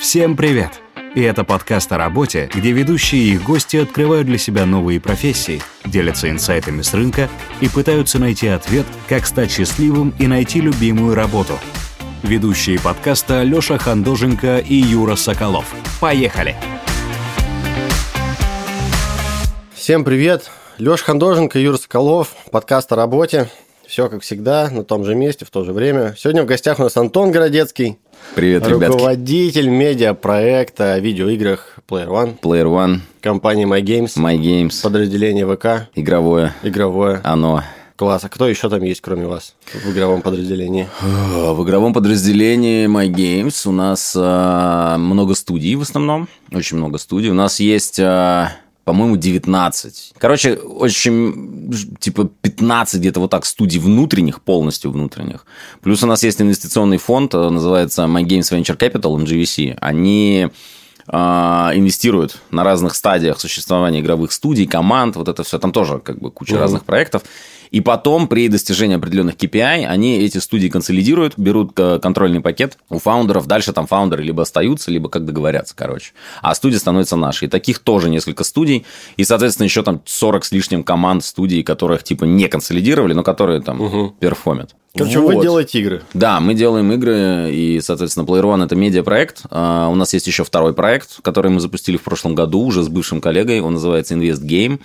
Всем привет! И это подкаст о работе, где ведущие и их гости открывают для себя новые профессии, делятся инсайтами с рынка и пытаются найти ответ, как стать счастливым и найти любимую работу. Ведущие подкаста Лёша Хандоженко и Юра Соколов. Поехали! Всем привет! Лёша Хандоженко, Юра Соколов, подкаст о работе. Все как всегда, на том же месте, в то же время. Сегодня в гостях у нас Антон Городецкий. Привет, Руководитель ребятки. медиапроекта о видеоиграх Player One. Player One. Компании My Games. My Games. Подразделение ВК. Игровое. Игровое. Оно. Класс. А кто еще там есть, кроме вас, в игровом подразделении? В игровом подразделении My Games у нас э, много студий в основном. Очень много студий. У нас есть... По-моему, 19. Короче, очень, типа, 15 где-то вот так студий внутренних, полностью внутренних. Плюс у нас есть инвестиционный фонд, э, называется My Games Venture Capital, MGVC. Они э, инвестируют на разных стадиях существования игровых студий, команд, вот это все, там тоже как бы куча mm-hmm. разных проектов. И потом, при достижении определенных KPI, они эти студии консолидируют, берут э, контрольный пакет у фаундеров. Дальше там фаундеры либо остаются, либо как договорятся, короче. А студия становится нашей. И таких тоже несколько студий. И, соответственно, еще там 40 с лишним команд студий, которых типа не консолидировали, но которые там угу. перформят. Короче, вот. вы делаете игры. Да, мы делаем игры, и, соответственно, Player One – это медиапроект. А, у нас есть еще второй проект, который мы запустили в прошлом году уже с бывшим коллегой. Он называется Invest Game.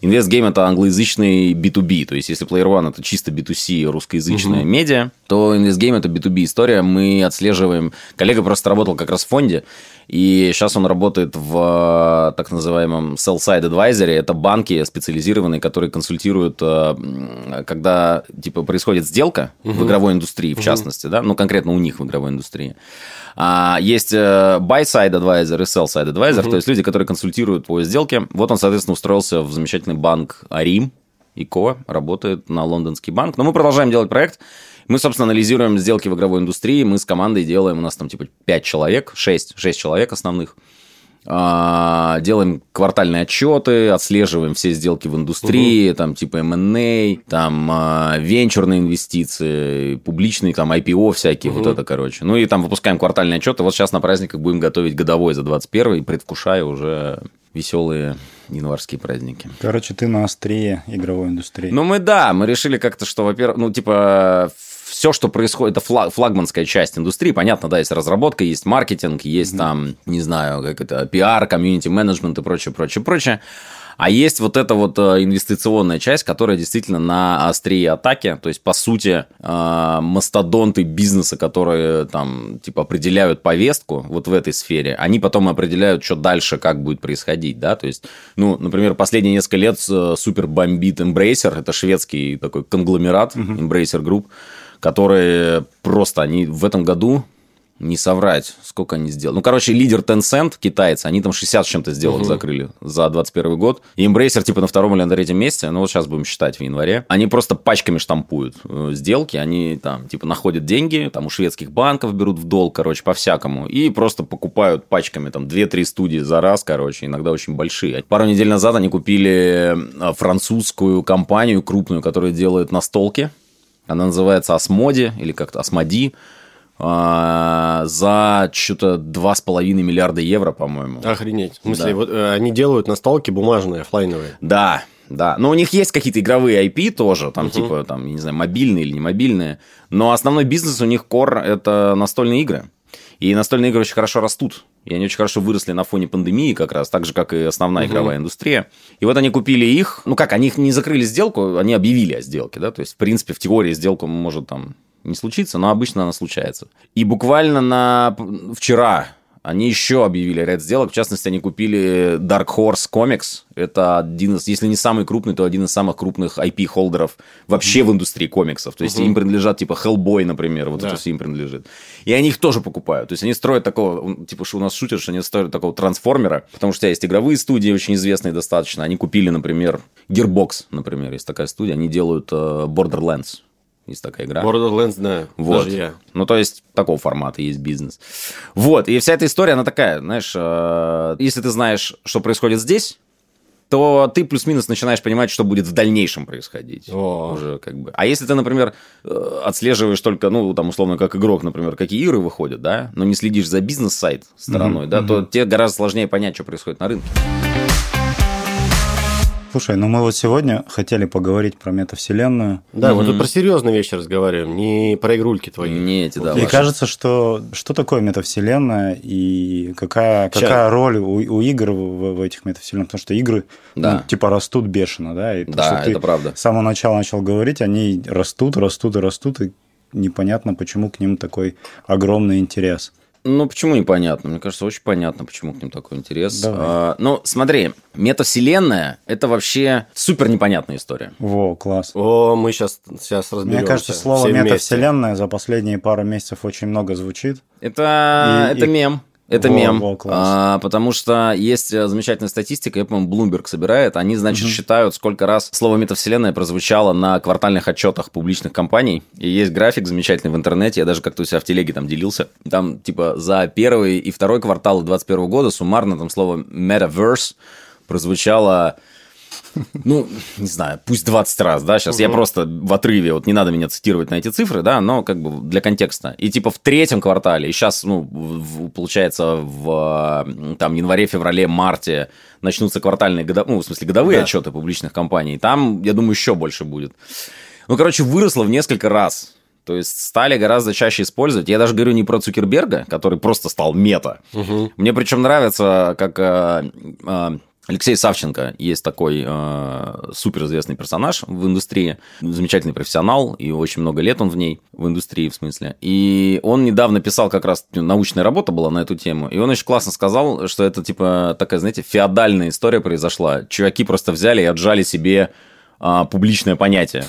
Invest Game – это англоязычный B2B. То есть, если Player One – это чисто B2C русскоязычная угу. медиа, то Invest Game – это B2B история. Мы отслеживаем... Коллега просто работал как раз в фонде, и сейчас он работает в так называемом sell-side advisory. Это банки специализированные, которые консультируют, э, когда типа происходит сделка угу. в игровой индустрии, в угу. частности, да, ну конкретно у них в игровой индустрии. А, есть э, buy-side advisor и sell-side advisor, угу. то есть люди, которые консультируют по сделке. Вот он, соответственно, устроился в замечательный банк Арим, ИКО, работает на лондонский банк. Но мы продолжаем делать проект. Мы, собственно, анализируем сделки в игровой индустрии. Мы с командой делаем, у нас там типа 5 человек, 6, 6 человек основных. А, делаем квартальные отчеты, отслеживаем все сделки в индустрии, угу. там типа M&A, там а, венчурные инвестиции, публичные, там IPO всякие, угу. вот это, короче. Ну и там выпускаем квартальные отчеты. Вот сейчас на праздниках будем готовить годовой за 21 предвкушая уже веселые январские праздники. Короче, ты на острие игровой индустрии. Ну, мы да, мы решили как-то, что, во-первых, ну, типа, все, что происходит, это флаг, флагманская часть индустрии. Понятно, да, есть разработка, есть маркетинг, есть mm-hmm. там, не знаю, как это, пиар, комьюнити-менеджмент и прочее, прочее, прочее. А есть вот эта вот э, инвестиционная часть, которая действительно на острие атаки. То есть, по сути, э, мастодонты бизнеса, которые там, типа, определяют повестку вот в этой сфере, они потом определяют, что дальше, как будет происходить, да. То есть, ну, например, последние несколько лет э, супер бомбит Embracer, это шведский такой конгломерат, Embracer Group, которые просто, они в этом году не соврать, сколько они сделали. Ну, короче, лидер Tencent, китайцы, они там 60 с чем-то сделок угу. закрыли за 21 год. И Embracer типа на втором или на третьем месте, ну вот сейчас будем считать в январе. Они просто пачками штампуют э, сделки, они там типа находят деньги, там у шведских банков берут в долг, короче, по-всякому. И просто покупают пачками там 2-3 студии за раз, короче, иногда очень большие. Пару недель назад они купили э, французскую компанию крупную, которая делает настолки. Она называется Осмоди или как-то Осмоди. А, за что-то 2,5 миллиарда евро, по-моему. Охренеть. В смысле, да. вот, э, они делают настолки бумажные, офлайновые. Да, да. Но у них есть какие-то игровые IP тоже, там, угу. типа, там, не знаю, мобильные или не мобильные. Но основной бизнес у них core это настольные игры. И настольные игры очень хорошо растут. И они очень хорошо выросли на фоне пандемии как раз, так же, как и основная угу. игровая индустрия. И вот они купили их. Ну как, они их не закрыли сделку, они объявили о сделке, да? То есть, в принципе, в теории сделку может там не случится, но обычно она случается. И буквально на вчера они еще объявили ряд сделок. В частности, они купили Dark Horse Comics. Это один из, если не самый крупный, то один из самых крупных IP-холдеров вообще в индустрии комиксов. То есть, uh-huh. им принадлежат, типа, Hellboy, например. Вот да. это все им принадлежит. И они их тоже покупают. То есть, они строят такого, типа, что у нас шутер, что они строят такого трансформера. Потому что есть игровые студии, очень известные достаточно. Они купили, например, Gearbox, например, есть такая студия. Они делают uh, Borderlands есть такая игра. Borderlands, да. Вот. Даже я. Ну, то есть, такого формата есть бизнес. Вот. И вся эта история, она такая, знаешь, э, если ты знаешь, что происходит здесь, то ты плюс-минус начинаешь понимать, что будет в дальнейшем происходить. О. Уже как бы. А если ты, например, э, отслеживаешь только, ну, там, условно, как игрок, например, какие игры выходят, да, но не следишь за бизнес-сайт стороной, да, то тебе гораздо сложнее понять, что происходит на рынке. Слушай, ну мы вот сегодня хотели поговорить про метавселенную. Да, вот тут про серьезные вещи разговариваем, не про игрульки твои. Не эти, да, И ваши. кажется, что что такое метавселенная и какая, Ща- какая роль у, у игр в, в этих метавселенных? Потому что игры Да. ну, типа растут бешено, да? И то, Да, что ты это правда. С самого начала начал говорить, они растут, растут и растут, и непонятно, почему к ним такой огромный интерес. Ну, почему непонятно? Мне кажется, очень понятно, почему к ним такой интерес. Давай. А, ну, смотри, метавселенная – это вообще супер непонятная история. Во, класс. О, мы сейчас, сейчас разберемся. Мне кажется, слово вместе. метавселенная за последние пару месяцев очень много звучит. Это, И- это и- мем. Это Во, мем. во, класс. А, потому что есть э, замечательная статистика, я, по-моему, Bloomberg собирает. Они, значит, считают, сколько раз слово метавселенная прозвучало на квартальных отчетах публичных компаний. И есть график замечательный в интернете. Я даже как-то у себя в телеге там делился. Там, типа, за первый и второй квартал 2021 года суммарно там слово metaverse прозвучало ну, не знаю, пусть 20 раз, да, сейчас я просто в отрыве, вот не надо меня цитировать на эти цифры, да, но как бы для контекста. И типа в третьем квартале, и сейчас, ну, в- получается, в там январе, феврале, марте начнутся квартальные, года, ну, в смысле, годовые Да. отчеты публичных компаний, там, я думаю, еще больше будет. Ну, короче, выросло в несколько раз. То есть стали гораздо чаще использовать. Я даже говорю не про Цукерберга, который просто стал мета. Мне причем нравится, как э, э, Алексей Савченко есть такой э, суперизвестный персонаж в индустрии, замечательный профессионал, и очень много лет он в ней, в индустрии в смысле. И он недавно писал как раз, ну, научная работа была на эту тему, и он очень классно сказал, что это типа такая, знаете, феодальная история произошла. Чуваки просто взяли и отжали себе а, публичное понятие.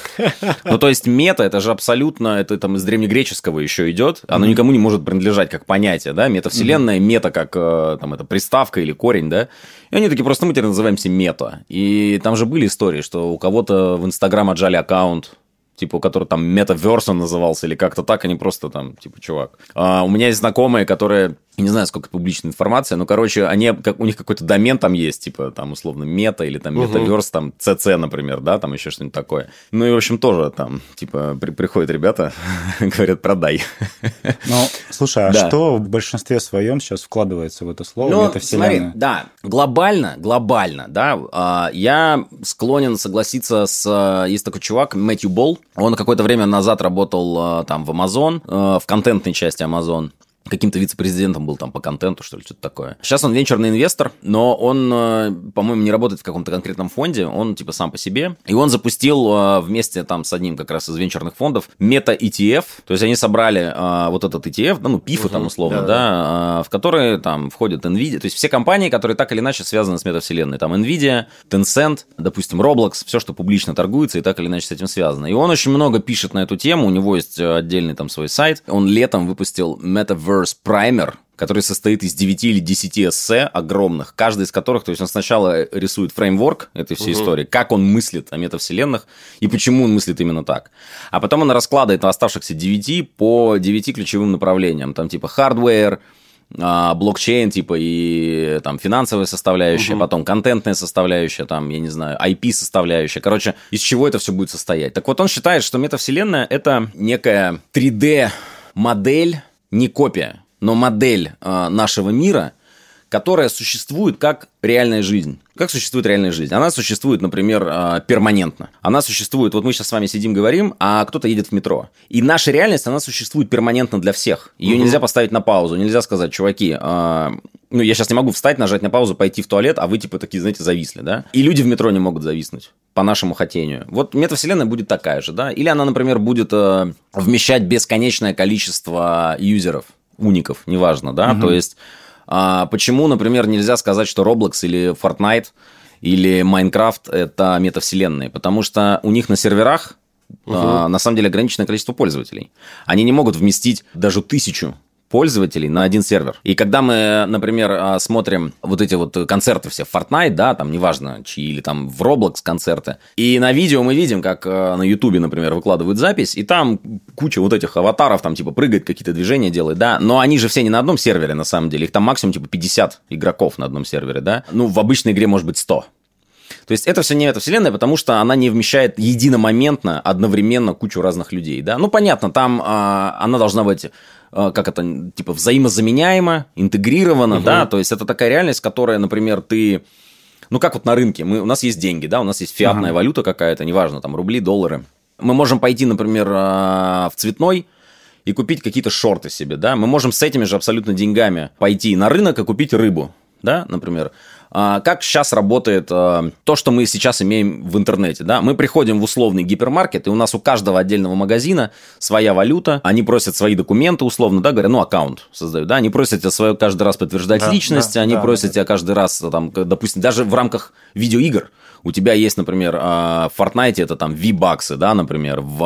Ну, то есть мета, это же абсолютно, это там из древнегреческого еще идет, оно никому не может принадлежать как понятие, да, метавселенная, мета как э, там это приставка или корень, да, и они такие просто, мы теперь называемся мета. И там же были истории, что у кого-то в Инстаграм отжали аккаунт, типа, у которого там Metaverse он назывался, или как-то так, они просто там, типа, чувак. А, у меня есть знакомые, которые, я не знаю, сколько это публичная информация, но, короче, они, как, у них какой-то домен там есть, типа, там, условно, мета или там Metaverse, там, CC, например, да, там еще что-нибудь такое. Ну и, в общем, тоже там, типа, при- приходят ребята, говорят, продай. Ну, слушай, а Да. что в большинстве своем сейчас вкладывается в это слово Ну, метавселенная? смотри, да, глобально, глобально, да, а, я склонен согласиться с... а, Есть такой чувак, Мэтью Болл, он какое-то время назад работал а, там в Amazon, а, в контентной части Amazon, каким-то вице-президентом был там по контенту, что ли, что-то такое. Сейчас он венчурный инвестор, но он, э, по-моему, не работает в каком-то конкретном фонде, он типа сам по себе. И он запустил э, вместе там с одним как раз из венчурных фондов мета-ETF, то есть они собрали э, вот этот ETF, ну, пифы там условно, да, да, в которые там входят NVIDIA, то есть все компании, которые так или иначе связаны с метавселенной, там NVIDIA, Tencent, допустим, Roblox, все, что публично торгуется и так или иначе с этим связано. И он очень много пишет на эту тему, у него есть отдельный там свой сайт, он летом выпустил Metaverse Primer, который состоит из 9 или 10 эссе огромных, каждый из которых, то есть он сначала рисует фреймворк этой всей истории, как он мыслит о метавселенных и почему он мыслит именно так. А потом он раскладывает на оставшихся 9 по 9 ключевым направлениям. Там типа hardware, а, блокчейн, типа, и там финансовая составляющая, потом контентная составляющая, там, я не знаю, IP составляющая. Короче, из чего это все будет состоять? Так вот, он считает, что метавселенная – это некая 3D-модель, не копия, но модель а, нашего мира, которая существует как реальная жизнь. Как существует реальная жизнь? Она существует, например, а, перманентно. Она существует, вот мы сейчас с вами сидим, говорим, а кто-то едет в метро. И наша реальность, она существует перманентно для всех. Ее нельзя поставить на паузу, нельзя сказать, чуваки, а, ну, я сейчас не могу встать, нажать на паузу, пойти в туалет, а вы, типа, такие, знаете, зависли, да? И люди в метро не могут зависнуть по нашему хотению. Вот метавселенная будет такая же, да? Или она, например, будет э, вмещать бесконечное количество юзеров, уников, неважно, да? То есть, а, почему, например, нельзя сказать, что Roblox или Fortnite или Minecraft это метавселенные? Потому что у них на серверах а, на самом деле ограниченное количество пользователей. Они не могут вместить даже тысячу пользователей на один сервер. И когда мы, например, а, смотрим вот эти вот концерты все в Fortnite, да, там неважно, чьи, или там в Roblox концерты, и на видео мы видим, как а, на Ютубе, например, выкладывают запись, и там куча вот этих аватаров, там типа прыгает, какие-то движения делает, да, но они же все не на одном сервере, на самом деле, их там максимум типа 50 игроков на одном сервере, да, ну, в обычной игре может быть 100. То есть это все не метавселенная, потому что она не вмещает единомоментно, одновременно кучу разных людей, да. Ну, понятно, там а, она должна быть как это, типа, взаимозаменяема, интегрирована, угу. да, то есть это такая реальность, которая, например, ты, ну, как вот на рынке, мы, у нас есть деньги, да, у нас есть фиатная ага. валюта какая-то, неважно, там, рубли, доллары. Мы можем пойти, например, а, в цветной, и купить какие-то шорты себе, да, мы можем с этими же абсолютно деньгами пойти на рынок и купить рыбу, да, например. А, как сейчас работает а, то, что мы сейчас имеем в интернете. Да? Мы приходим в условный гипермаркет, и у нас у каждого отдельного магазина своя валюта, они просят свои документы условно, да, говоря, ну, аккаунт создают, да, они просят тебя свое каждый раз подтверждать да, личность, да, они да, просят да. тебя каждый раз, там, допустим, даже в рамках видеоигр, у тебя есть, например, а, в Fortnite это там V-баксы, да, например, в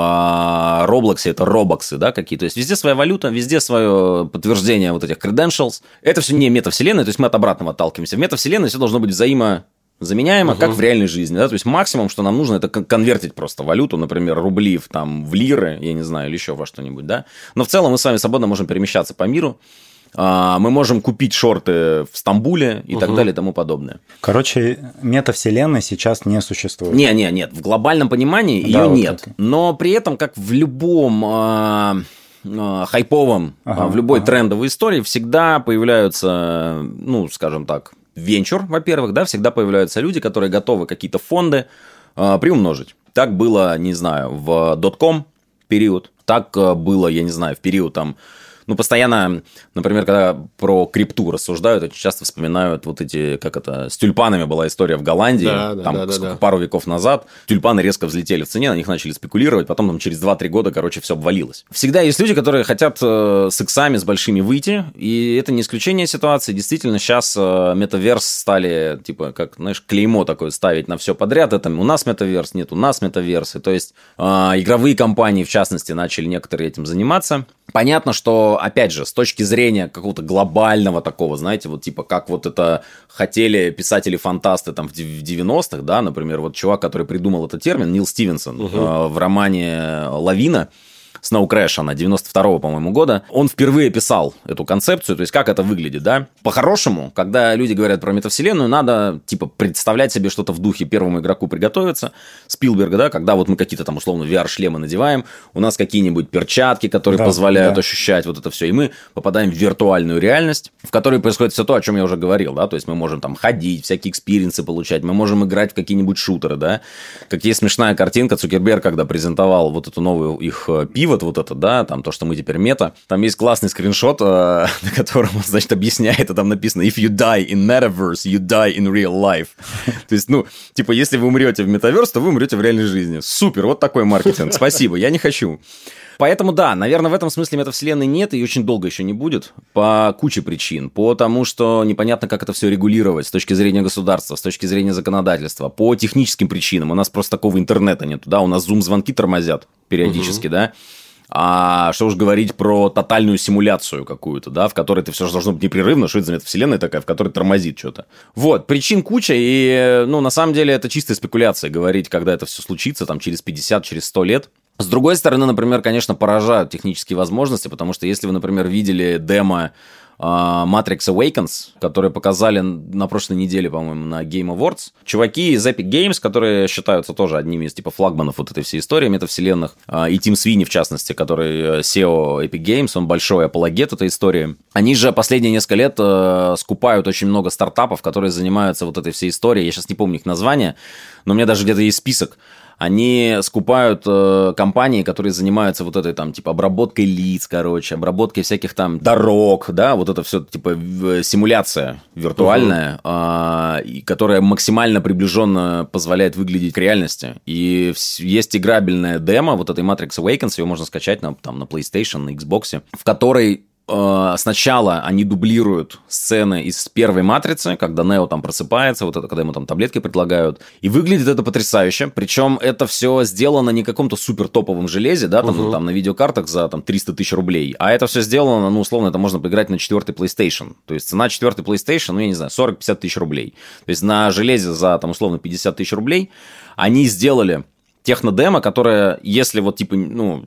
Roblox это робоксы, да, какие. То есть везде своя валюта, везде свое подтверждение вот этих credentials. Это все не метавселенная, то есть мы от обратного отталкиваемся. В метавселенной все должно быть взаимо заменяемо, угу. как в реальной жизни. Да? То есть максимум, что нам нужно, это конвертить просто валюту, например, рубли в, там, в лиры, я не знаю, или еще во что-нибудь. Да? Но в целом мы с вами свободно можем перемещаться по миру. А, мы можем купить шорты в Стамбуле и угу. так далее и тому подобное. Короче, метавселенной сейчас не существует. Не, не, нет. В глобальном понимании да, ее вот нет. Так. Но при этом, как в любом а, а, хайповом, ага, в любой ага. трендовой истории всегда появляются, ну, скажем так, венчур, во-первых, да, всегда появляются люди, которые готовы какие-то фонды приумножить. Так было, не знаю, в дотком период, так было, я не знаю, в период там ну, постоянно, например, когда про крипту рассуждают, очень часто вспоминают вот эти, как это, с тюльпанами была история в Голландии, да, там да, да, да. пару веков назад, тюльпаны резко взлетели в цене, на них начали спекулировать, потом там через 2-3 года, короче, все обвалилось. Всегда есть люди, которые хотят э, с иксами, с большими выйти, и это не исключение ситуации. Действительно, сейчас э, метаверс стали, типа, как, знаешь, клеймо такое ставить на все подряд. Это у нас метаверс, нет, у нас метаверсы. То есть, э, игровые компании, в частности, начали некоторые этим заниматься. Понятно, что, опять же, с точки зрения какого-то глобального такого, знаете, вот типа как вот это хотели писатели-фантасты там в 90-х, да, например, вот чувак, который придумал этот термин, Нил Стивенсон, угу. э, в романе «Лавина», Snow Crash, она 92-го, по-моему, года, он впервые писал эту концепцию, то есть как это выглядит, да. По-хорошему, когда люди говорят про метавселенную, надо, типа, представлять себе что-то в духе первому игроку приготовиться, Спилберга, да, когда вот мы какие-то там, условно, VR-шлемы надеваем, у нас какие-нибудь перчатки, которые да, позволяют да. ощущать вот это все, и мы попадаем в виртуальную реальность, в которой происходит все то, о чем я уже говорил, да, то есть мы можем там ходить, всякие experience'ы получать, мы можем играть в какие-нибудь шутеры, да. Как есть смешная картинка Цукерберг, когда презентовал вот эту новую их э, пиво, вывод вот это, да, там то, что мы теперь мета. Там есть классный скриншот, э, на котором значит, объясняет, и там написано «If you die in metaverse, you die in real life». То есть, ну, типа, если вы умрете в метаверс, то вы умрете в реальной жизни. Супер, вот такой маркетинг. Спасибо, я не хочу. Поэтому да, наверное, в этом смысле метавселенной нет и очень долго еще не будет по куче причин. Потому что непонятно, как это все регулировать с точки зрения государства, с точки зрения законодательства, по техническим причинам. У нас просто такого интернета нет, да, у нас зум-звонки тормозят периодически, угу. да. А что уж говорить про тотальную симуляцию какую-то, да, в которой ты все же должно быть непрерывно, что это за метавселенная такая, в которой тормозит что-то. Вот, причин куча, и, ну, на самом деле, это чистая спекуляция говорить, когда это все случится, там, через 50, через 100 лет. С другой стороны, например, конечно, поражают технические возможности, потому что если вы, например, видели демо Matrix Awakens, которые показали на прошлой неделе, по-моему, на Game Awards. Чуваки из Epic Games, которые считаются тоже одними из типа флагманов вот этой всей истории метавселенных, а, и Тим Свини, в частности, который SEO э, Epic Games, он большой апологет этой истории. Они же последние несколько лет э, скупают очень много стартапов, которые занимаются вот этой всей историей. Я сейчас не помню их название, но у меня даже где-то есть список они скупают э, компании, которые занимаются вот этой там, типа, обработкой лиц, короче, обработкой всяких там дорог, да, вот это все, типа, симуляция виртуальная, uh-huh. э, которая максимально приближенно позволяет выглядеть к реальности. И есть играбельная демо вот этой Matrix Awakens, ее можно скачать на, там, на PlayStation, на Xbox, в которой Э, сначала они дублируют сцены из первой матрицы, когда Нео там просыпается, вот это, когда ему там таблетки предлагают. И выглядит это потрясающе. Причем это все сделано не каком-то супер топовом железе, да, там, угу. там на видеокартах за там 300 тысяч рублей. А это все сделано, ну, условно, это можно поиграть на четвертый PlayStation. То есть цена четвертый PlayStation, ну, я не знаю, 40-50 тысяч рублей. То есть на железе за там условно 50 тысяч рублей они сделали технодемо, которое, если вот типа, ну,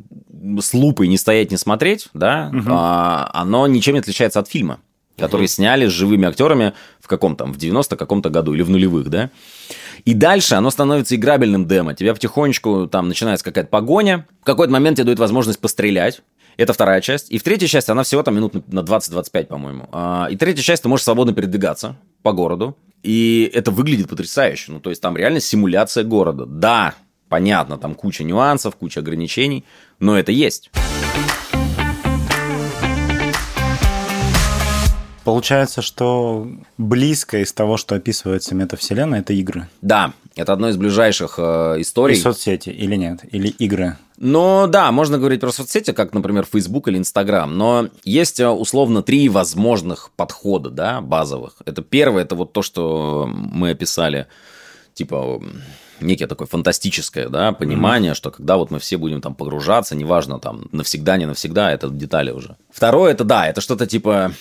с лупой не стоять, не смотреть, да, угу. а, оно ничем не отличается от фильма. которые сняли с живыми актерами в каком там, в 90 каком-то году или в нулевых, да. И дальше оно становится играбельным демо. Тебя потихонечку там начинается какая-то погоня. В какой-то момент тебе дают возможность пострелять. Это вторая часть. И в третьей части она всего там минут на 20-25, по-моему. А, и третья часть ты можешь свободно передвигаться по городу. И это выглядит потрясающе. Ну, то есть там реально симуляция города. Да, понятно, там куча нюансов, куча ограничений, но это есть. Получается, что близко из того, что описывается метавселенная, это игры. Да, это одно из ближайших э, историй. И соцсети или нет? Или игры? Ну да, можно говорить про соцсети, как, например, Facebook или Instagram, но есть э, условно три возможных подхода, да, базовых. Это первое, это вот то, что мы описали, типа некое такое фантастическое да, понимание, mm-hmm. что когда вот мы все будем там погружаться, неважно, там, навсегда, не навсегда, это детали уже. Второе, это да, это что-то типа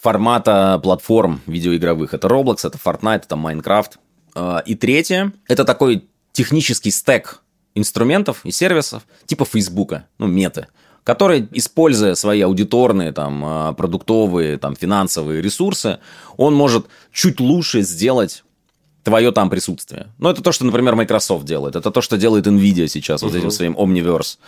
формата платформ видеоигровых. Это Roblox, это Fortnite, это Minecraft. А, и третье, это такой технический стек инструментов и сервисов типа Фейсбука, ну, меты, который, используя свои аудиторные, там, а, продуктовые, там, финансовые ресурсы, он может чуть лучше сделать твое там присутствие. Ну, это то, что, например, Microsoft делает. Это то, что делает Nvidia сейчас, вот этим своим Omniverse.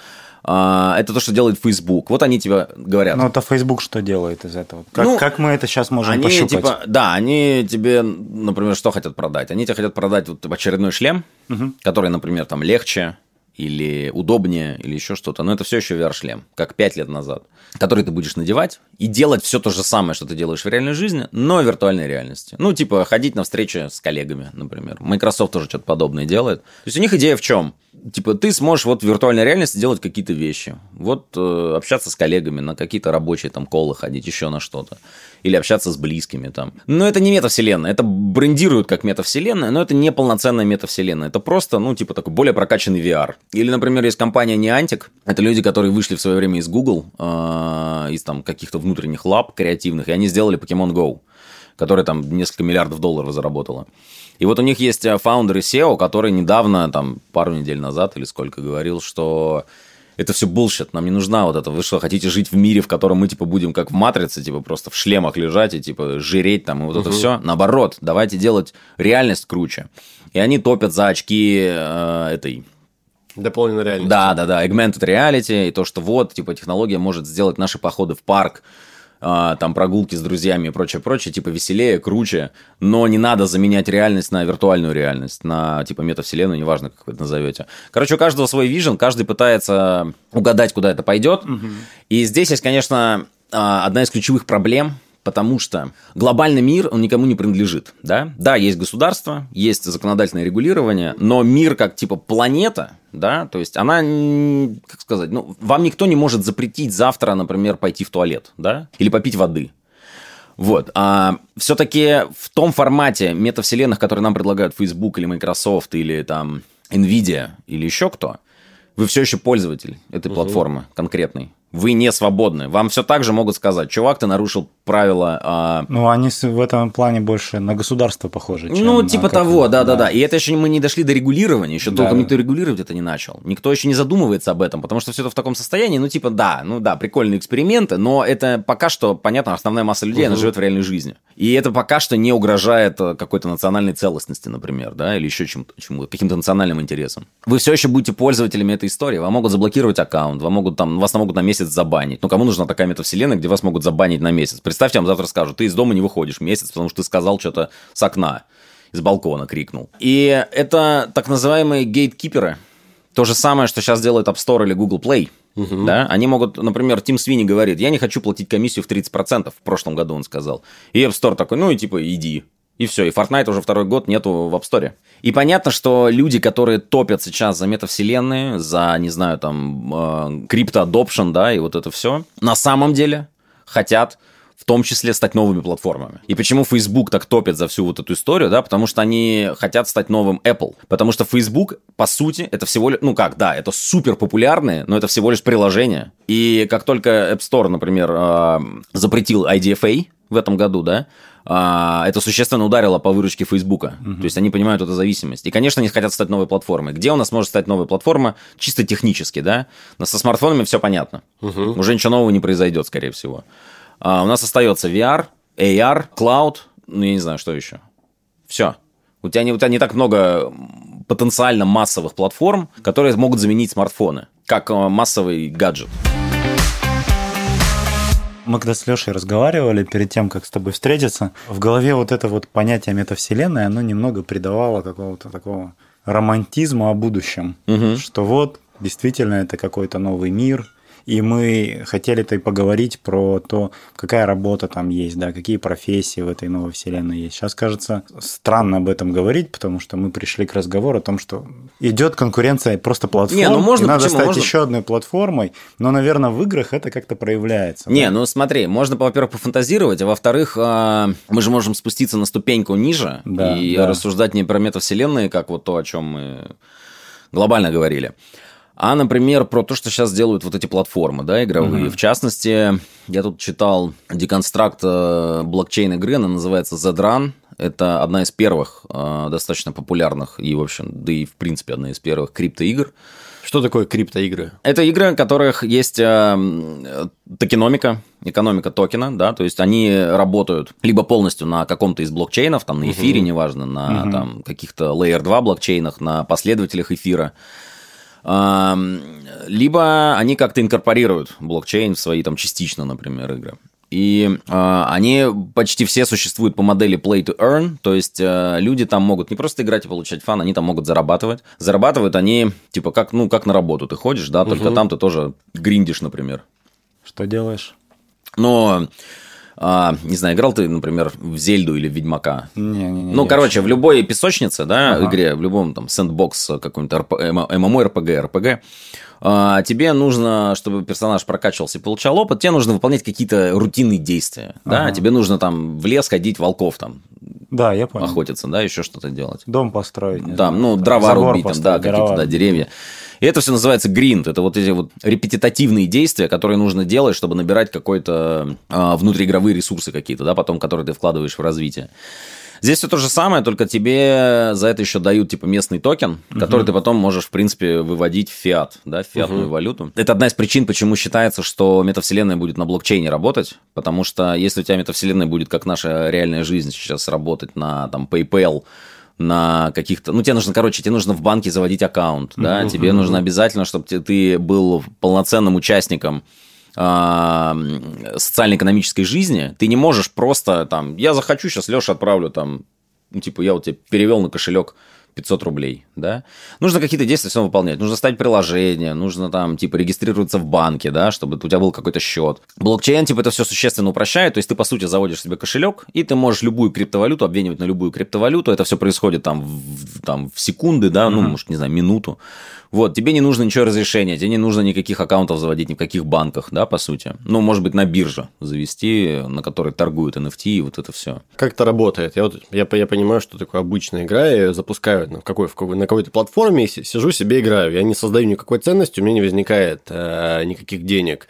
А, это то, что делает Facebook. Вот они тебе говорят. Ну, это Facebook что делает из этого? Как, ну, как мы это сейчас можем они, пощупать? Типа, да, они тебе, например, что хотят продать? Они тебе хотят продать вот очередной шлем, угу. который, например, там легче, или удобнее, или еще что-то. Но это все еще VR-шлем, как 5 лет назад, который ты будешь надевать и делать все то же самое, что ты делаешь в реальной жизни, но в виртуальной реальности. Ну, типа, ходить на встречи с коллегами, например. Microsoft тоже что-то подобное делает. То есть у них идея в чем? Типа, ты сможешь вот в виртуальной реальности делать какие-то вещи. Вот э, общаться с коллегами, на какие-то рабочие там колы ходить, еще на что-то или общаться с близкими там. Но это не метавселенная, это брендируют как метавселенная, но это не полноценная метавселенная, это просто, ну, типа такой более прокачанный VR. Или, например, есть компания Niantic, это люди, которые вышли в свое время из Google, э, из там каких-то внутренних lab креативных, и они сделали Pokemon Go, которая там несколько миллиардов долларов заработала. И вот у них есть э, founder и CEO, который недавно, там, пару недель назад или сколько говорил, что это все bullshit, нам не нужна вот это. Вы что, хотите жить в мире, в котором мы, типа, будем как в «Матрице», типа, просто в шлемах лежать и, типа, жиреть там, и вот угу. это все? Наоборот, давайте делать реальность круче. И они топят за очки э, этой Дополненной реальности. Да, да, да. Augmented reality, и то, что вот, типа, технология может сделать наши походы в парк а, там прогулки с друзьями и прочее, прочее, типа веселее, круче, но не надо заменять реальность на виртуальную реальность, на типа метавселенную, неважно, как вы это назовете. Короче, у каждого свой вижен, каждый пытается угадать, куда это пойдет. Угу. И здесь есть, конечно, а, одна из ключевых проблем – потому что глобальный мир, он никому не принадлежит, да? Да, есть государство, есть законодательное регулирование, но мир как типа планета, да, то есть она, как сказать, ну, вам никто не может запретить завтра, например, пойти в туалет, да, или попить воды. Вот. А все-таки в том формате метавселенных, которые нам предлагают Facebook или Microsoft или там Nvidia или еще кто, вы все еще пользователь этой угу. платформы конкретной вы не свободны. Вам все так же могут сказать, чувак, ты нарушил правила. А... Ну, они в этом плане больше на государство похожи. ну, типа того, да, да, да. И это еще мы не дошли до регулирования, еще да. толком никто регулировать это не начал. Никто еще не задумывается об этом, потому что все это в таком состоянии, ну, типа, да, ну да, прикольные эксперименты, но это пока что, понятно, основная масса людей, угу. она живет в реальной жизни. И это пока что не угрожает э, какой-то национальной целостности, например, да, или еще чем-то, чему, каким-то национальным интересам. Вы все еще будете пользователями этой истории. Вам могут заблокировать аккаунт, вам могут там, вас могут на месяц месяц забанить. Ну, кому нужна такая метавселенная, где вас могут забанить на месяц? Представьте, вам завтра скажут, ты из дома не выходишь месяц, потому что ты сказал что-то с окна, из балкона крикнул. И это так называемые гейткиперы. То же самое, что сейчас делает App Store или Google Play. Угу. Да? Они могут, например, Тим Свини говорит, я не хочу платить комиссию в 30%, в прошлом году он сказал. И App Store такой, ну и типа иди. И все, и Fortnite уже второй год нету в App Store. И понятно, что люди, которые топят сейчас за метавселенные, за, не знаю, там, крипто adoption, да, и вот это все, на самом деле хотят в том числе стать новыми платформами. И почему Facebook так топит за всю вот эту историю, да, потому что они хотят стать новым Apple. Потому что Facebook, по сути, это всего лишь, ну как, да, это супер популярные, но это всего лишь приложение. И как только App Store, например, а, запретил IDFA в этом году, да, это существенно ударило по выручке Фейсбука. Угу. То есть они понимают эту зависимость. И, конечно, они хотят стать новой платформой. Где у нас может стать новая платформа? Чисто технически, да? Но со смартфонами все понятно. Угу. Уже ничего нового не произойдет, скорее всего. А, у нас остается VR, AR, Cloud, ну, я не знаю, что еще. Все. У тебя, не, у тебя не так много потенциально массовых платформ, которые могут заменить смартфоны, как э, массовый гаджет. Мы когда с Лешей разговаривали перед тем, как с тобой встретиться, в голове вот это вот понятие метавселенной, оно немного придавало какого-то такого романтизма о будущем, угу. что вот действительно это какой-то новый мир, и мы хотели-то и поговорить про то, какая работа там есть, да, какие профессии в этой новой вселенной есть. Сейчас кажется странно об этом говорить, потому что мы пришли к разговору о том, что идет конкуренция просто платформ, Не, ну можно, надо почему? стать можно... еще одной платформой, но, наверное, в играх это как-то проявляется. Не, да? ну смотри, можно, во-первых, пофантазировать, а во-вторых, а, мы же можем спуститься на ступеньку ниже Да, и да. рассуждать не про метавселенные, как вот то, о чем мы глобально говорили, а, например, про то, что сейчас делают вот эти платформы, да, игровые. Мгм. В частности, я тут читал деконстракт э, блокчейн игры, она называется Zedrun. Это одна из первых э, достаточно популярных и, в общем, да и, в принципе, одна из первых криптоигр. Что такое криптоигры? Это игры, в которых есть э, токеномика, экономика токена, да, то есть они работают либо полностью на каком-то из блокчейнов, там на эфире, неважно, на Мгм. там, каких-то Layer 2 блокчейнах, на последователях эфира, либо они как-то инкорпорируют блокчейн в свои там частично, например, игры. И э, они почти все существуют по модели play to earn, то есть э, люди там могут не просто играть и получать фан, они там могут зарабатывать. Зарабатывают они типа как ну как на работу ты ходишь, да, только там ты тоже гриндишь, например. Что делаешь? Но а, не знаю, играл ты, например, в Зельду или в Ведьмака? Ну, я короче, в любой песочнице, да, Ага. игре, в любом там сэндбокс какой-нибудь РП, ММО, РПГ, РПГ, а, тебе нужно, чтобы персонаж прокачивался и получал опыт, тебе нужно выполнять какие-то рутинные действия, да, Ага. тебе нужно там в лес ходить, волков там Да, я понял. охотиться, да, еще что-то делать. Дом построить. Да, знаю, ну, там, дрова рубить, там, да, какие-то, да, деревья. И это все называется гринд. Это вот эти вот репетитативные действия, которые нужно делать, чтобы набирать какой-то а, внутриигровые ресурсы какие-то, да, потом, которые ты вкладываешь в развитие. Здесь все то же самое, только тебе за это еще дают типа местный токен, который ты потом можешь, в принципе, выводить в фиат, да, в фиатную валюту. Это одна из причин, почему считается, что метавселенная будет на блокчейне работать, потому что если у тебя метавселенная будет как наша реальная жизнь сейчас работать на там PayPal, на каких-то... Ну, тебе нужно, короче, тебе нужно в банке заводить аккаунт, да, тебе нужно обязательно, чтобы ты был полноценным участником социально-экономической жизни, ты не можешь просто там, я захочу, сейчас Леша отправлю там, ну, типа, я вот тебе перевел на кошелек 500 рублей, да, нужно какие-то действия все выполнять, нужно ставить приложение, нужно там, типа, регистрироваться в банке, да, чтобы у тебя был какой-то счет. Блокчейн, типа, это все существенно упрощает, то есть ты, по сути, заводишь себе кошелек, и ты можешь любую криптовалюту обменивать на любую криптовалюту, это все происходит там в, там, в секунды, да, ну, может, не знаю, минуту. Вот, тебе не нужно ничего разрешения, тебе не нужно никаких аккаунтов заводить ни в каких банках, да, по сути. Ну, может быть, на бирже завести, на которой торгуют NFT и вот это все. Как это работает? Я, вот, я, я понимаю, что такое обычная игра, я ее запускаю на, какой, в какой, на какой-то платформе, сижу себе играю. Я не создаю никакой ценности, у меня не возникает э, никаких денег.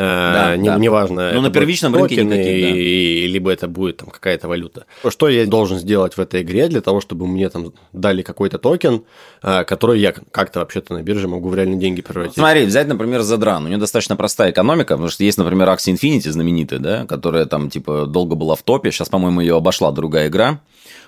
Э, Да, не- да. Неважно, Ну, это на первичном рынке токены, никаких, да. и- либо это будет там какая-то валюта. Что я должен сделать в этой игре для того, чтобы мне там дали какой-то токен, э, который я как-то вообще-то на бирже могу в реальные деньги превратить? Смотри, взять, например, Задран. У нее достаточно простая экономика, потому что есть, например, Axie Infinity знаменитая, да, которая там, типа, долго была в топе. Сейчас, по-моему, ее обошла другая игра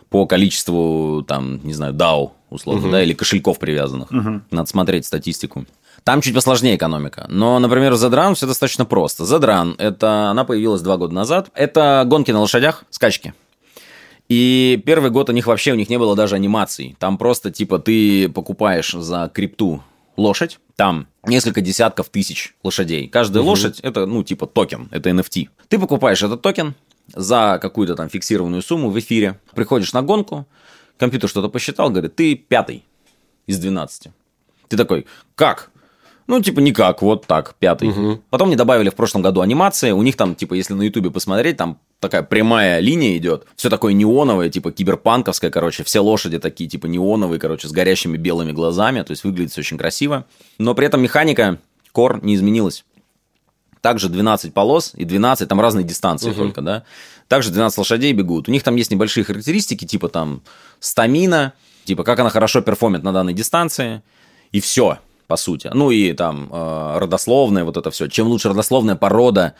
по количеству, там, не знаю, DAO, условно, да, или кошельков привязанных. Надо смотреть статистику. Там чуть посложнее экономика. Но, например, в Задран все достаточно просто. Задран, это она появилась два года назад. Это гонки на лошадях, скачки. И первый год у них вообще у них не было даже анимаций. Там просто типа ты покупаешь за крипту лошадь, там несколько десятков тысяч лошадей. Каждая лошадь это, ну, типа токен, это NFT. Ты покупаешь этот токен за какую-то там фиксированную сумму в эфире, приходишь на гонку, компьютер что-то посчитал, говорит, ты пятый из 12. Ты такой, как? Ну, типа, никак, вот так, пятый. Потом мне добавили в прошлом году анимации. У них там, типа, если на Ютубе посмотреть, там такая прямая линия идет. Все такое неоновое, типа, киберпанковское, короче. Все лошади такие, типа, неоновые, короче, с горящими белыми глазами. То есть, выглядит все очень красиво. Но при этом механика Core не изменилась. Также 12 полос и 12, там разные дистанции только, да. Также 12 лошадей бегут. У них там есть небольшие характеристики, типа там стамина, типа как она хорошо перформит на данной дистанции, и все, по сути. Ну и там э, родословная, вот это все. Чем лучше родословная порода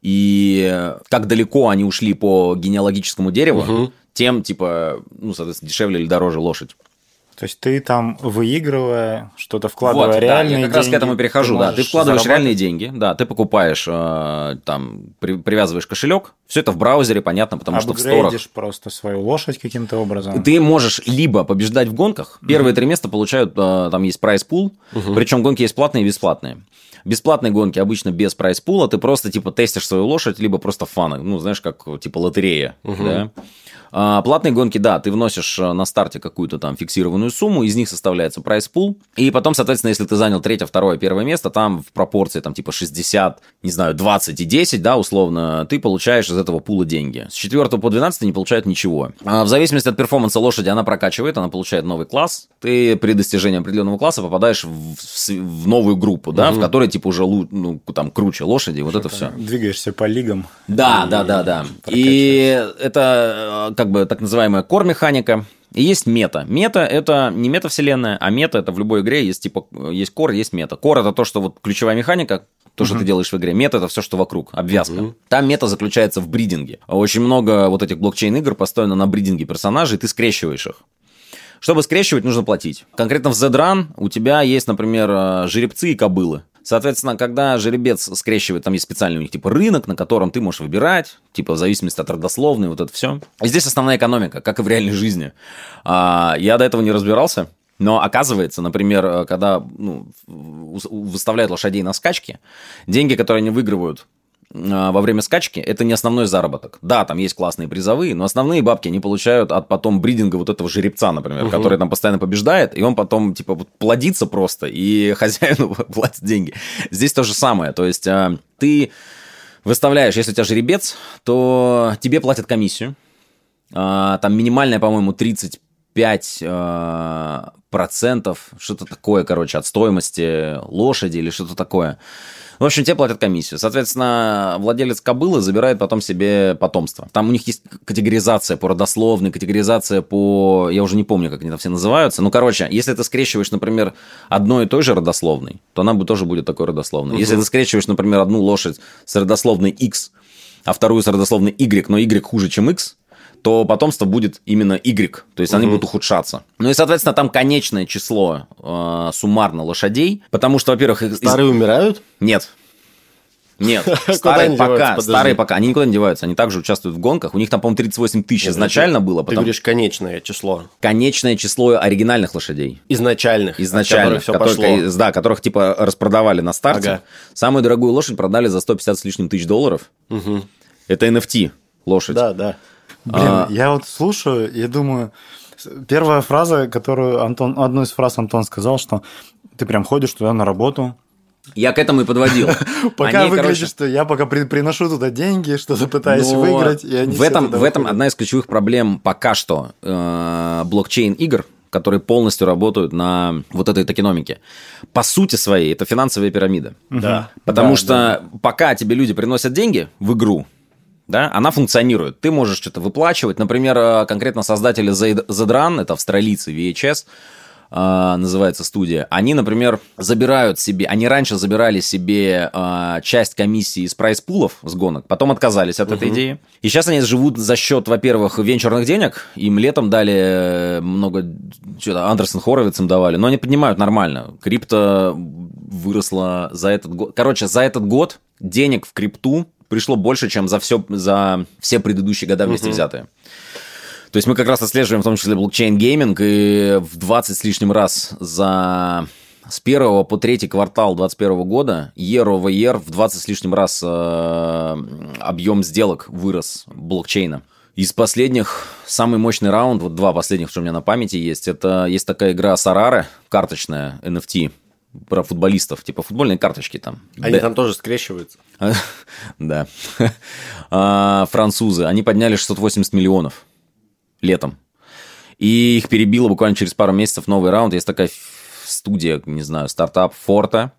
И как далеко они ушли по генеалогическому дереву, тем, типа, ну, соответственно, дешевле или дороже лошадь. То есть ты там выигрывая, что-то вкладывая вот, реальные да, я как деньги, раз к этому перехожу, ты да. Ты вкладываешь реальные деньги, да, ты покупаешь, э, там, при- привязываешь кошелек, все это в браузере, понятно, потому что в сторах. просто свою лошадь каким-то образом. Ты можешь либо побеждать в гонках, первые три места получают, э, там есть prize pool, причем гонки есть платные и бесплатные. Бесплатные гонки обычно без prize pool'а, ты просто типа тестишь свою лошадь, либо просто fun'ы, ну, знаешь, как типа лотерея, да. А, платные гонки, да, ты вносишь э, на старте какую-то там фиксированную сумму, из них составляется prize pool, и потом, соответственно, если ты занял третье, второе, первое место, там в пропорции там типа 60, не знаю, 20 и 10, да, условно, ты получаешь из этого пула деньги. С 4 по 12 не получают ничего. А в зависимости от performance'а лошади она прокачивает, она получает новый класс, ты при достижении определенного класса попадаешь в, в в новую группу, да, в которой типа уже ну, там круче лошади, вот это все. Двигаешься по лигам. Да, и да, да, да. И это э, как бы так называемая core-механика. И есть мета. Мета это не метавселенная, а мета это в любой игре есть типа есть кор, есть мета. Кор это то, что вот ключевая механика, то, что ты делаешь в игре. Мета это все, что вокруг, обвязка. Там мета заключается в бридинге. Очень много вот этих блокчейн игр построено на бридинге персонажей, ты скрещиваешь их. Чтобы скрещивать, нужно платить. Конкретно в Z-Run у тебя есть, например, э, жеребцы и кобылы. Соответственно, когда жеребец скрещивает, там есть специальный у них типа рынок, на котором ты можешь выбирать, типа в зависимости от родословной, вот это все. И здесь основная экономика, как и в реальной жизни. А, я до этого не разбирался, но оказывается, например, э, когда ну, выставляют лошадей на скачки, деньги, которые они выигрывают во время скачки, это не основной заработок. Да, там есть классные призовые, но основные бабки они получают от потом бридинга вот этого жеребца, например, который там постоянно побеждает, и он потом, типа, вот плодится просто, и хозяину платят деньги. Здесь то же самое, то есть а, ты выставляешь, если у тебя жеребец, то тебе платят комиссию, А, там минимальная, по-моему, 35 а, процентов, что-то такое, короче, от стоимости лошади или что-то такое. В общем, тебе платят комиссию. Соответственно, владелец кобылы забирает потом себе потомство. Там у них есть категоризация по родословной, категоризация по... Я уже не помню, как они там все называются. Ну, короче, если ты скрещиваешь, например, одной и той же родословной, то она бы- тоже будет такой родословной. Если ты скрещиваешь, например, одну лошадь с родословной X, а вторую с родословной Y, но Y хуже, чем X, то потомство будет именно Y, то есть они будут ухудшаться. Ну и, соответственно, там конечное число э, суммарно лошадей, потому что, во-первых, их- из- Старые умирают? нет. Нет, старые пока, деваются? Старые пока, они никуда не деваются, они также участвуют в гонках, у них там, по-моему, 38 тысяч изначально было, Ты потом говоришь конечное число. конечное число оригинальных лошадей. Изначальных. Изначальных, все которых, пошло. да, которых типа распродавали на старте. Ага. Самую дорогую лошадь продали за 150 с лишним тысяч долларов. Это NFT лошадь. Да, да. Блин, А. я вот слушаю и думаю, первая фраза, которую Антон, одну из фраз Антон сказал, что ты прям ходишь туда на работу, Я к этому и подводил. пока Они, выглядишь, короче, что я пока при- приношу туда деньги, что-то пытаюсь Но выиграть, и они в этом, в этом одна из ключевых проблем пока что э, блокчейн игр, которые полностью работают на вот этой токеномике. По сути своей, это финансовая пирамида. Да. Потому Да, что пока тебе люди приносят деньги в игру, да, она функционирует. Ты можешь что-то выплачивать. Например, э, конкретно создатели Zed- Zedran, это австралийцы VHS, э, называется студия, они, например, забирают себе, они раньше забирали себе э, часть комиссии из прайс-пулов с гонок, потом отказались от этой идеи. И сейчас они живут за счет, во-первых, венчурных денег, им летом дали э, много, что-то Andreessen Horowitz им давали, но они поднимают нормально. Крипто выросла за этот год. Короче, за этот год денег в крипту пришло больше, чем за, все, за все предыдущие года вместе взятые. То есть мы как раз отслеживаем в том числе блокчейн-гейминг, и в 20 с лишним раз за с первого по третий квартал 2021 года year over year в 20 с лишним раз э, объем сделок вырос блокчейна. Из последних, самый мощный раунд, вот два последних, что у меня на памяти есть, это есть такая игра Сарары, карточная, NFT, про футболистов, типа футбольные карточки там. Они Да. там тоже скрещиваются. Да. А, Французы, они подняли 680 миллионов летом. И их перебило буквально через пару месяцев новый раунд. Есть такая студия, не знаю, стартап Форта.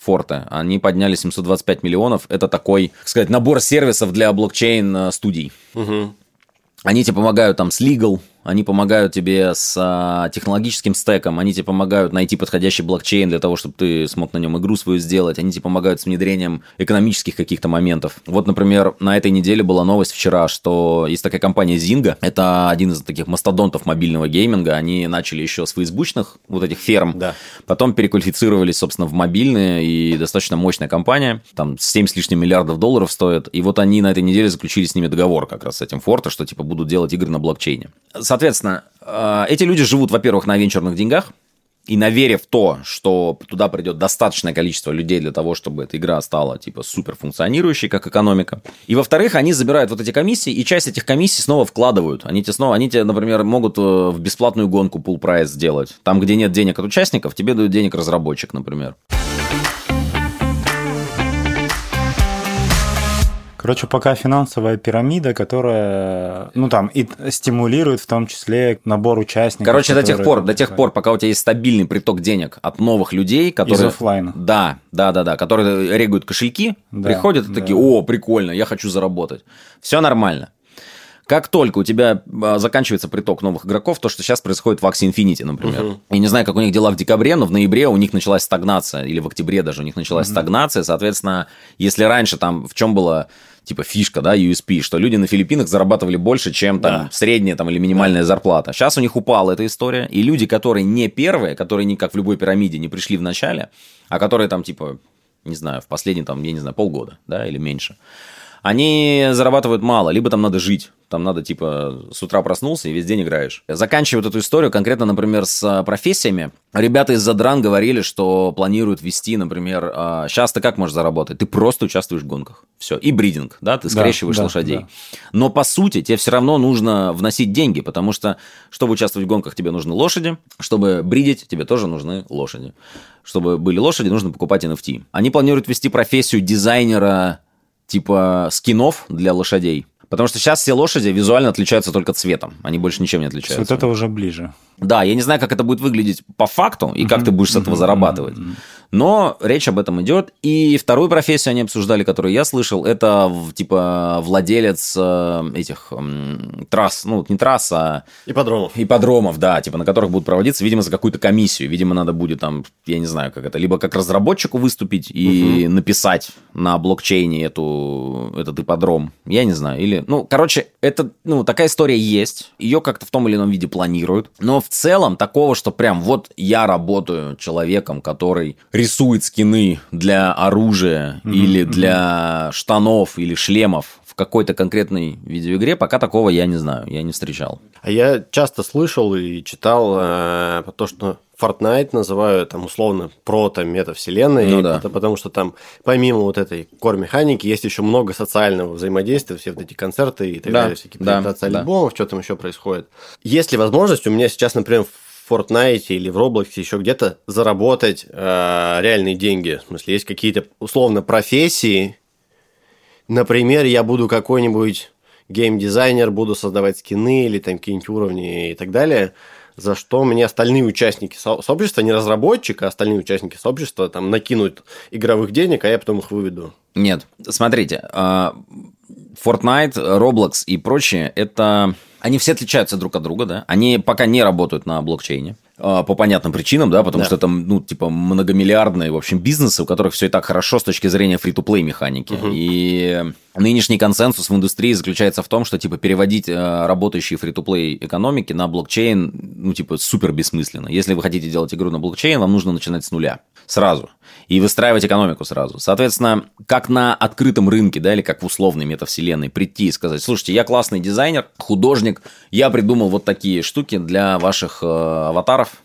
Форте. Они подняли 725 миллионов. Это такой, так сказать, набор сервисов для блокчейн-студий. Они тебе помогают там с legal, они помогают тебе с а, технологическим стеком, они тебе помогают найти подходящий блокчейн для того, чтобы ты смог на нем игру свою сделать, они тебе помогают с внедрением экономических каких-то моментов. Вот, например, на этой неделе была новость вчера, что есть такая компания Zynga, это один из таких мастодонтов мобильного гейминга, они начали еще с фейсбучных вот этих ферм, Да. потом переквалифицировались, собственно, в мобильные, и достаточно мощная компания, там 7 с лишним миллиардов долларов стоит, и вот они на этой неделе заключили с ними договор как раз с этим Форта, что типа будут делать игры на блокчейне. Соответственно, э, эти люди живут, во-первых, на венчурных деньгах, и на вере в то, что туда придет достаточное количество людей для того, чтобы эта игра стала типа супер функционирующей, как экономика. И во-вторых, они забирают вот эти комиссии, и часть этих комиссий снова вкладывают. Они тебе снова, они тебе, например, могут э, в бесплатную гонку пул прайс сделать. Там, где нет денег от участников, тебе дают денег разработчик, например. Короче, пока финансовая пирамида, которая, ну там, и стимулирует в том числе набор участников. Короче, до тех которые- пор, до тех пор, пока у тебя есть стабильный приток денег от новых людей, которые... оффлайна. Да, да, да, да, которые регают кошельки, Да, приходят и да. такие, о, прикольно, я хочу заработать. Все нормально. Как только у тебя а, заканчивается приток новых игроков, то, что сейчас происходит в Axie Infinity, например. Я не знаю, как у них дела в декабре, но в ноябре у них началась стагнация, или в октябре даже у них началась стагнация. Соответственно, если раньше там в чем было типа фишка, да, USP, что люди на Филиппинах зарабатывали больше, чем там Да. средняя там или минимальная зарплата. Сейчас у них упала эта история, и люди, которые не первые, которые не как в любой пирамиде не пришли в начале, а которые там типа, не знаю, в последние там, я не знаю, полгода, да, или меньше, они зарабатывают мало, либо там надо жить. Там надо, типа, с утра проснулся и весь день играешь. Заканчивая вот эту историю, конкретно, например, с а, профессиями, ребята из Задран говорили, что планируют вести, например, сейчас ты как можешь заработать? Ты просто участвуешь в гонках. Все. И бридинг, да, ты Да, скрещиваешь да, лошадей. да. Но, по сути, тебе все равно нужно вносить деньги, потому что, чтобы участвовать в гонках, тебе нужны лошади, чтобы бридить, тебе тоже нужны лошади. Чтобы были лошади, нужно покупать NFT. Они планируют вести профессию дизайнера типа скинов для лошадей. Потому что сейчас все лошади визуально отличаются только цветом. Они больше ничем не отличаются. Вот это уже ближе. Да, я не знаю, как это будет выглядеть по факту и как ты будешь с этого зарабатывать. Но речь об этом идет. И вторую профессию они обсуждали, которую я слышал, это типа владелец э, этих трасс, ну не трасс, а Ипподромов. ипподромов, да, типа на которых будут проводиться, видимо, за какую-то комиссию. Видимо, надо будет там, я не знаю, как это, либо как разработчику выступить и написать на блокчейне эту, этот ипподром. Я не знаю. Или, ну, короче, это, ну, такая история есть. Ее как-то в том или ином виде планируют. Но в целом такого, что прям вот я работаю человеком, который рисует скины для оружия или для штанов или шлемов в какой-то конкретной видеоигре, пока такого я не знаю, я не встречал. А я часто слышал и читал э, то, что Fortnite называют там условно прото-метавселенной, Ну да. это потому что там помимо вот этой кор-механики есть еще много социального взаимодействия, все вот эти концерты и так Да, далее, всякие да, презентации да. альбомов, что там еще происходит. Есть ли возможность у меня сейчас, например, в Fortnite или в Roblox еще где-то заработать э, реальные деньги? В смысле, есть какие-то условно профессии, Например, я буду какой-нибудь геймдизайнер, буду создавать скины или там какие-нибудь уровни и так далее, за что мне остальные участники со- сообщества, не разработчик, а остальные участники сообщества там накинут игровых денег, а я потом их выведу. Нет, смотрите, а, Fortnite, Roblox и прочее, это... Они все отличаются друг от друга, да? Они пока не работают на блокчейне. а, По понятным причинам, да, потому Да. что там, ну, типа, многомиллиардные, в общем, бизнесы, у которых все и так хорошо с точки зрения фри-то-плей механики. И нынешний консенсус в индустрии заключается в том, что, типа, переводить э, работающие фри-то-плей экономики на блокчейн, ну, типа, супер бессмысленно. Если вы хотите делать игру на блокчейн, вам нужно начинать с нуля. Сразу. И выстраивать экономику сразу. Соответственно, как на открытом рынке, да, или как в условной метавселенной, прийти и сказать, слушайте, я классный дизайнер, художник, я придумал вот такие штуки для ваших э, аватаров,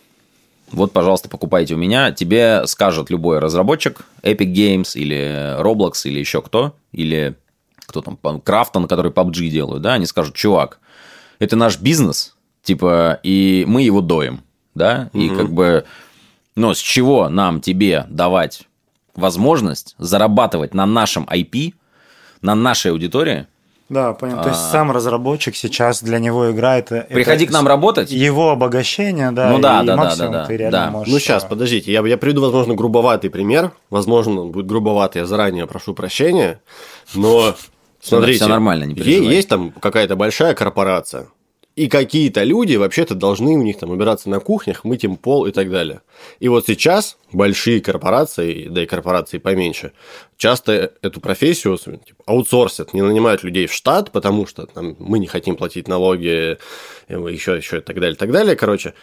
вот, пожалуйста, покупайте у меня. Тебе скажет любой разработчик, Epic Games или Roblox или еще кто, или кто там, Крафтон, который PUBG делают, да, они скажут, чувак, это наш бизнес, типа, и мы его доим, да, и как бы, но с чего нам тебе давать возможность зарабатывать на нашем IP, на нашей аудитории, Да, понял. То есть сам разработчик сейчас для него играет. это- приходи к нам работать, Его обогащение, да. Ну да, и да, да, максимум да, да, ты реально да. можешь, Ну, сейчас, а, подождите, я, я приведу, возможно, грубоватый пример. Возможно, он будет грубоватый, я заранее прошу прощения. Но, смотрите, всё нормально, не есть там какая-то большая корпорация, И какие-то люди вообще-то должны у них там убираться на кухнях, мыть им пол и так далее. И вот сейчас большие корпорации, да и корпорации поменьше, часто эту профессию типа, аутсорсят, не нанимают людей в штат, потому что там, мы не хотим платить налоги, еще, еще и так далее, так далее. Короче,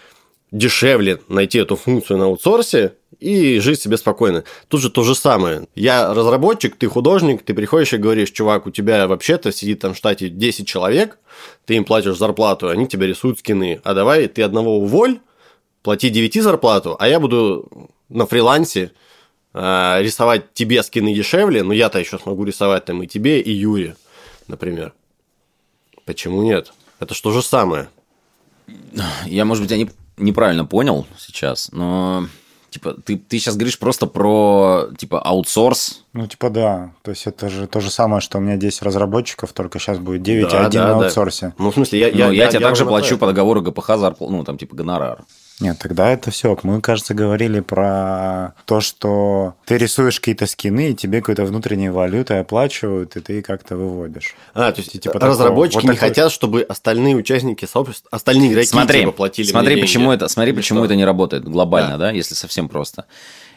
дешевле найти эту функцию на аутсорсе и жить себе спокойно. Тут же то же самое. Я разработчик, ты художник, ты приходишь и говоришь, чувак, у тебя вообще-то сидит там в штате 10 человек, ты им платишь зарплату, они тебе рисуют скины, а давай ты одного уволь, плати 9 зарплату, а я буду на фрилансе э, рисовать тебе скины дешевле, но я-то еще смогу рисовать там и тебе, и Юре, например. Почему нет? Это что же самое. Я, может быть, не неправильно понял сейчас, но типа ты, ты сейчас говоришь просто про типа аутсорс. Ну, типа, да. То есть это же то же самое, что у меня 10 разработчиков, только сейчас будет 9 да, и 1 да, на аутсорсе. Да. Ну, в смысле, я, я, я, я тебе также плачу по договору ГПХ зарплату, ну, там, типа, гонорар. Нет, тогда это все. Мы, кажется, говорили про то, что ты рисуешь какие-то скины, и тебе какой-то внутренней валютой оплачивают, и ты как-то выводишь. А, то есть типа разработчики такого, вот не такой... хотят, чтобы остальные участники сообщества, остальные игроки смотри, типа, платили Смотри, почему это, смотри, почему это не работает глобально, да, да если совсем просто.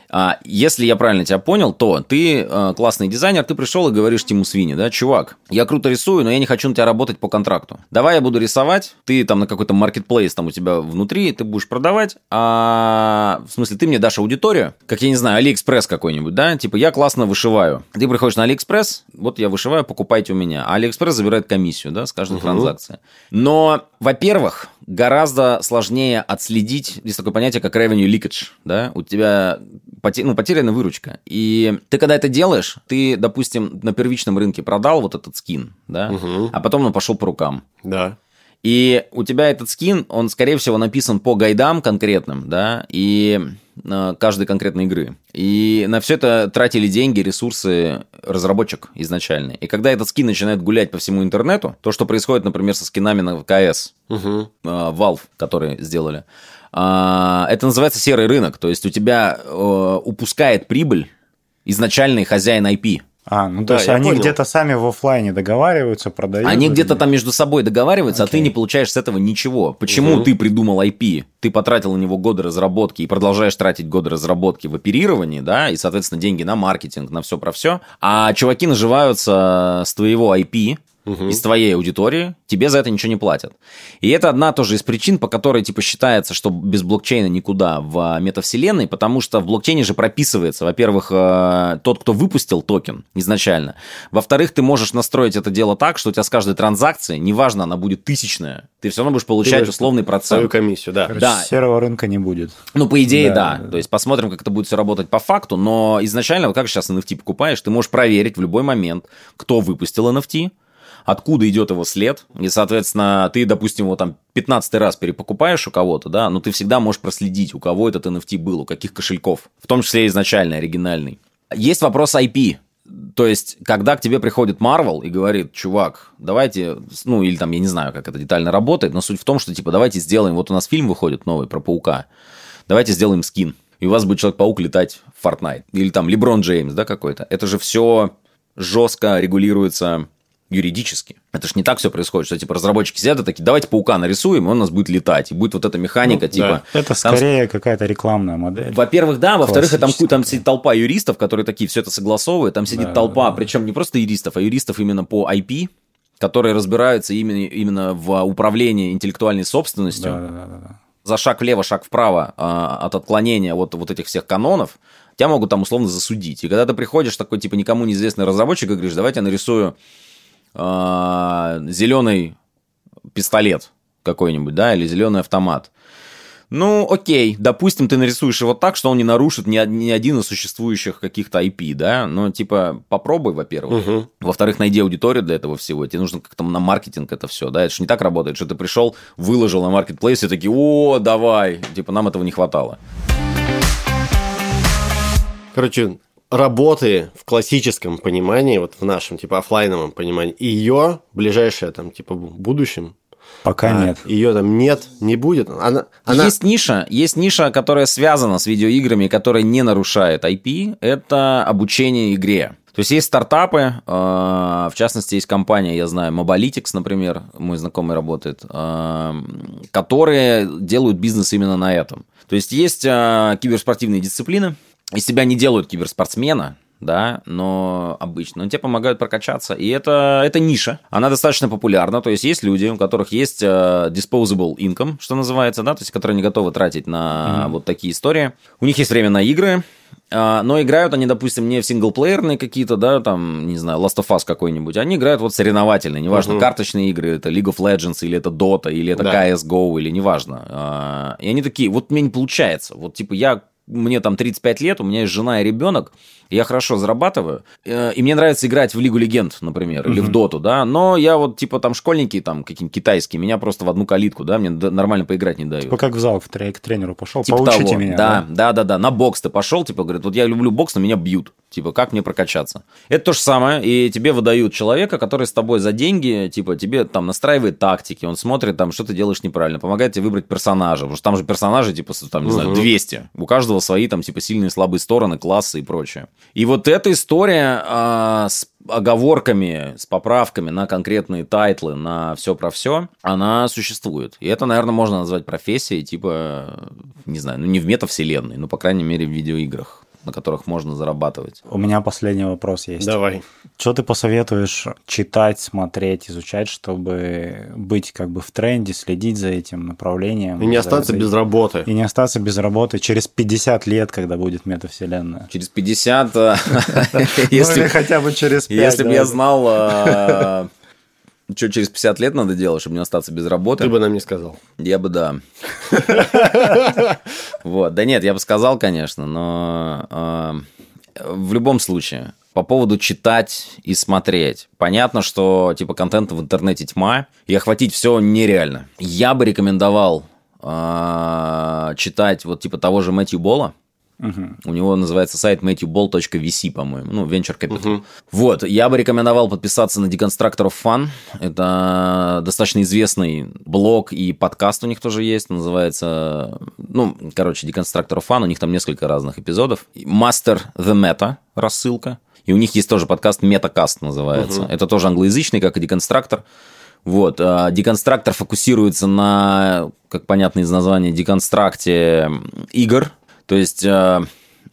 А, если я правильно тебя понял, то ты э, классный дизайнер, ты пришел и говоришь Тиму Свини, да, чувак, я круто рисую, но я не хочу на тебя работать по контракту. Давай я буду рисовать, ты там на какой-то маркетплейс там у тебя внутри, ты будешь продавать, а в смысле ты мне дашь аудиторию, как я не знаю, Алиэкспресс какой-нибудь, да, типа я классно вышиваю. Ты приходишь на Алиэкспресс, вот я вышиваю, покупайте у меня. А Алиэкспресс забирает комиссию, да, с каждой угу. транзакции. Но, во-первых, гораздо сложнее отследить, есть такое понятие, как revenue leakage, да, у тебя поте, ну, потеряна выручка. И ты когда это делаешь, ты, допустим, на первичном рынке продал вот этот скин, да, угу. а потом он пошел по рукам. Да. И у тебя этот скин, он, скорее всего, написан по гайдам конкретным, да, и каждой конкретной игры. И на все это тратили деньги, ресурсы разработчик изначальный. И когда этот скин начинает гулять по всему интернету, то, что происходит, например, со скинами на КС, угу. Valve, которые сделали, а, это называется серый рынок. То есть у тебя э, упускает прибыль изначальный хозяин IP. А, ну да, то есть они где-то сами в офлайне договариваются, продают. Они где-то там между собой договариваются, okay. а ты не получаешь с этого ничего. Почему угу. ты придумал IP? Ты потратил на него годы разработки и продолжаешь тратить годы разработки в оперировании, да, и, соответственно, деньги на маркетинг, на все про все. А чуваки наживаются с твоего IP, угу. из твоей аудитории, тебе за это ничего не платят. И это одна тоже из причин, по которой типа считается, что без блокчейна никуда в метавселенной, потому что в блокчейне же прописывается, во-первых, э, тот, кто выпустил токен изначально, во-вторых, ты можешь настроить это дело так, что у тебя с каждой транзакции, неважно, она будет тысячная, ты все равно будешь получать ты условный процент. Свою комиссию, да. Короче, да. Серого рынка не будет. Ну, по идее, да. да. То есть посмотрим, как это будет все работать по факту, но изначально, вот как сейчас NFT покупаешь, ты можешь проверить в любой момент, кто выпустил NFT, откуда идет его след, и, соответственно, ты, допустим, его там 15 раз перепокупаешь у кого-то, да, но ты всегда можешь проследить, у кого этот NFT был, у каких кошельков, в том числе изначальный, оригинальный. Есть вопрос IP, то есть, когда к тебе приходит Marvel и говорит, чувак, давайте, ну, или там, я не знаю, как это детально работает, но суть в том, что, типа, давайте сделаем, вот у нас фильм выходит новый про Паука, давайте сделаем скин, и у вас будет Человек-паук летать в Fortnite, или там Леброн Джеймс, да, какой-то. Это же все жестко регулируется юридически. Это ж не так все происходит, что типа разработчики сидят и такие, давайте паука нарисуем, и он у нас будет летать, и будет вот эта механика, ну, типа. Да. Это скорее там... какая-то рекламная модель. Во-первых, да, во-вторых, там, там сидит толпа юристов, которые такие все это согласовывают, там сидит да, толпа, да. причем не просто юристов, а юристов именно по IP, которые разбираются именно, именно в управлении интеллектуальной собственностью. Да, да, да, да. За шаг влево, шаг вправо а, от отклонения вот, вот этих всех канонов, тебя могут там условно засудить. И когда ты приходишь такой, типа, никому неизвестный разработчик и говоришь, давайте я нарисую э, зеленый пистолет какой-нибудь, да, или зеленый автомат. Ну, окей, допустим, ты нарисуешь его так, что он не нарушит ни, ни один из существующих каких-то IP, да, но, типа, попробуй, во-первых. Угу. Во-вторых, найди аудиторию для этого всего, тебе нужно как-то на маркетинг это все, да, это же не так работает, что ты пришел, выложил на маркетплейс и такие, о, давай, типа, нам этого не хватало. Короче, работы в классическом понимании, вот в нашем, типа, офлайновом понимании, ее ближайшее, там, типа, в будущем, Пока а, нет. Ее там нет, не будет. Она, она... Есть ниша, есть ниша, которая связана с видеоиграми, которая не нарушает IP. Это обучение игре. То есть есть стартапы, э, в частности, есть компания, я знаю, Mobalytics, например, мой знакомый работает, э, которые делают бизнес именно на этом. То есть есть э, киберспортивные дисциплины, из себя не делают киберспортсмена, да, но обычно. Но тебе помогают прокачаться. И это, это ниша. Она достаточно популярна. То есть есть люди, у которых есть uh, disposable income, что называется, да, то есть которые не готовы тратить на mm-hmm. вот такие истории. У них есть время на игры, uh, но играют они, допустим, не в синглплеерные какие-то, да, там, не знаю, Last of Us какой-нибудь. Они играют вот соревновательные, неважно, mm-hmm. карточные игры, это League of Legends, или это Dota, или это да. CSGO, или неважно. Uh, и они такие, вот мне не получается. Вот, типа, я мне там 35 лет, у меня есть жена и ребенок, я хорошо зарабатываю, э, и мне нравится играть в Лигу Легенд, например, или uh-huh. в Доту, да, но я вот, типа, там, школьники, там, какие-нибудь китайские, меня просто в одну калитку, да, мне нормально поиграть не дают. Типа как в зал к тренеру пошел, типа поучите того. меня. Да, да, да, да, на бокс ты пошел, типа, говорит, вот я люблю бокс, но меня бьют. Типа, как мне прокачаться? Это то же самое, и тебе выдают человека, который с тобой за деньги, типа, тебе там настраивает тактики, он смотрит там, что ты делаешь неправильно, помогает тебе выбрать персонажа, потому что там же персонажи, типа, там, не uh-huh. знаю, 200. У каждого свои, там, типа, сильные и слабые стороны, классы и прочее. И вот эта история а, с оговорками, с поправками на конкретные тайтлы, на все про все, она существует. И это, наверное, можно назвать профессией, типа, не знаю, ну не в метавселенной, но, по крайней мере, в видеоиграх на которых можно зарабатывать. У меня последний вопрос есть. Давай. Что ты посоветуешь читать, смотреть, изучать, чтобы быть как бы в тренде, следить за этим направлением? И не остаться за... без работы. И не остаться без работы через 50 лет, когда будет метавселенная. Через 50... Если ну хотя бы через 5. Если бы я знал а, что, через 50 лет надо делать, чтобы не остаться без работы? Ты бы нам не сказал. Я бы, да. Вот. Да нет, я бы сказал, конечно, но а, в любом случае, по поводу читать и смотреть. Понятно, что типа контента в интернете тьма, и охватить все нереально. Я бы рекомендовал э, читать вот типа того же Мэтью Бола, Угу. У него называется сайт matthewball.vc, по-моему, ну, Venture Capital. Угу. Вот, я бы рекомендовал подписаться на Deconstructor of Fun. Это достаточно известный блог и подкаст у них тоже есть, называется, ну, короче, Deconstructor of Fun, у них там несколько разных эпизодов. Master the Meta рассылка. И у них есть тоже подкаст Metacast называется. Угу. Это тоже англоязычный, как и Деконструктор. Вот, а деконструктор фокусируется на, как понятно из названия, деконстракте игр, то есть э,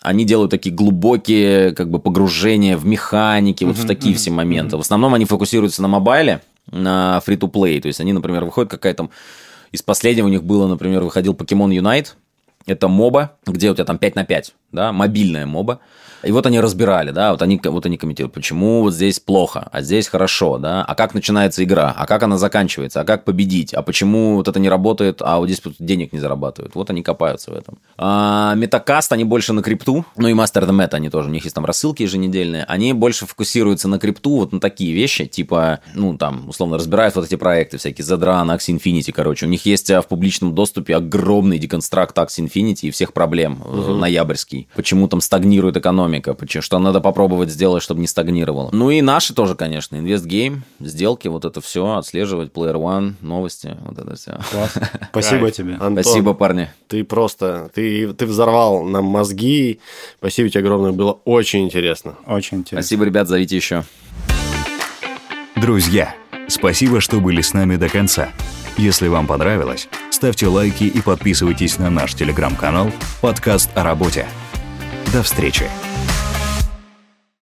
они делают такие глубокие как бы погружения в механики, вот в такие все моменты. В основном они фокусируются на мобайле, на free-to-play. То есть они, например, выходят какая-то... Из последнего у них было, например, выходил Pokemon Unite. Это моба, где у тебя там 5 на 5, да, мобильная моба. И вот они разбирали, да, вот они, вот они комментируют, почему вот здесь плохо, а здесь хорошо, да, а как начинается игра, а как она заканчивается, а как победить, а почему вот это не работает, а вот здесь денег не зарабатывают. Вот они копаются в этом. А, Метакаст, они больше на крипту, ну и Master the Meta, они тоже, у них есть там рассылки еженедельные, они больше фокусируются на крипту, вот на такие вещи, типа, ну, там, условно, разбирают вот эти проекты всякие, Zedran, Axie Infinity, короче, у них есть а, в публичном доступе огромный деконстракт Axie Infinity и всех проблем, угу. ноябрьский, почему там стагнирует экономика, экономика, что надо попробовать сделать, чтобы не стагнировало. Ну и наши тоже, конечно, InvestGame, сделки, вот это все, отслеживать, Player One, новости, вот это все. Класс. Спасибо тебе. Антон, Спасибо, парни. Ты просто, ты, ты взорвал нам мозги. Спасибо тебе огромное, было очень интересно. Очень интересно. Спасибо, ребят, зовите еще. Друзья, спасибо, что были с нами до конца. Если вам понравилось, ставьте лайки и подписывайтесь на наш телеграм-канал «Подкаст о работе». До встречи!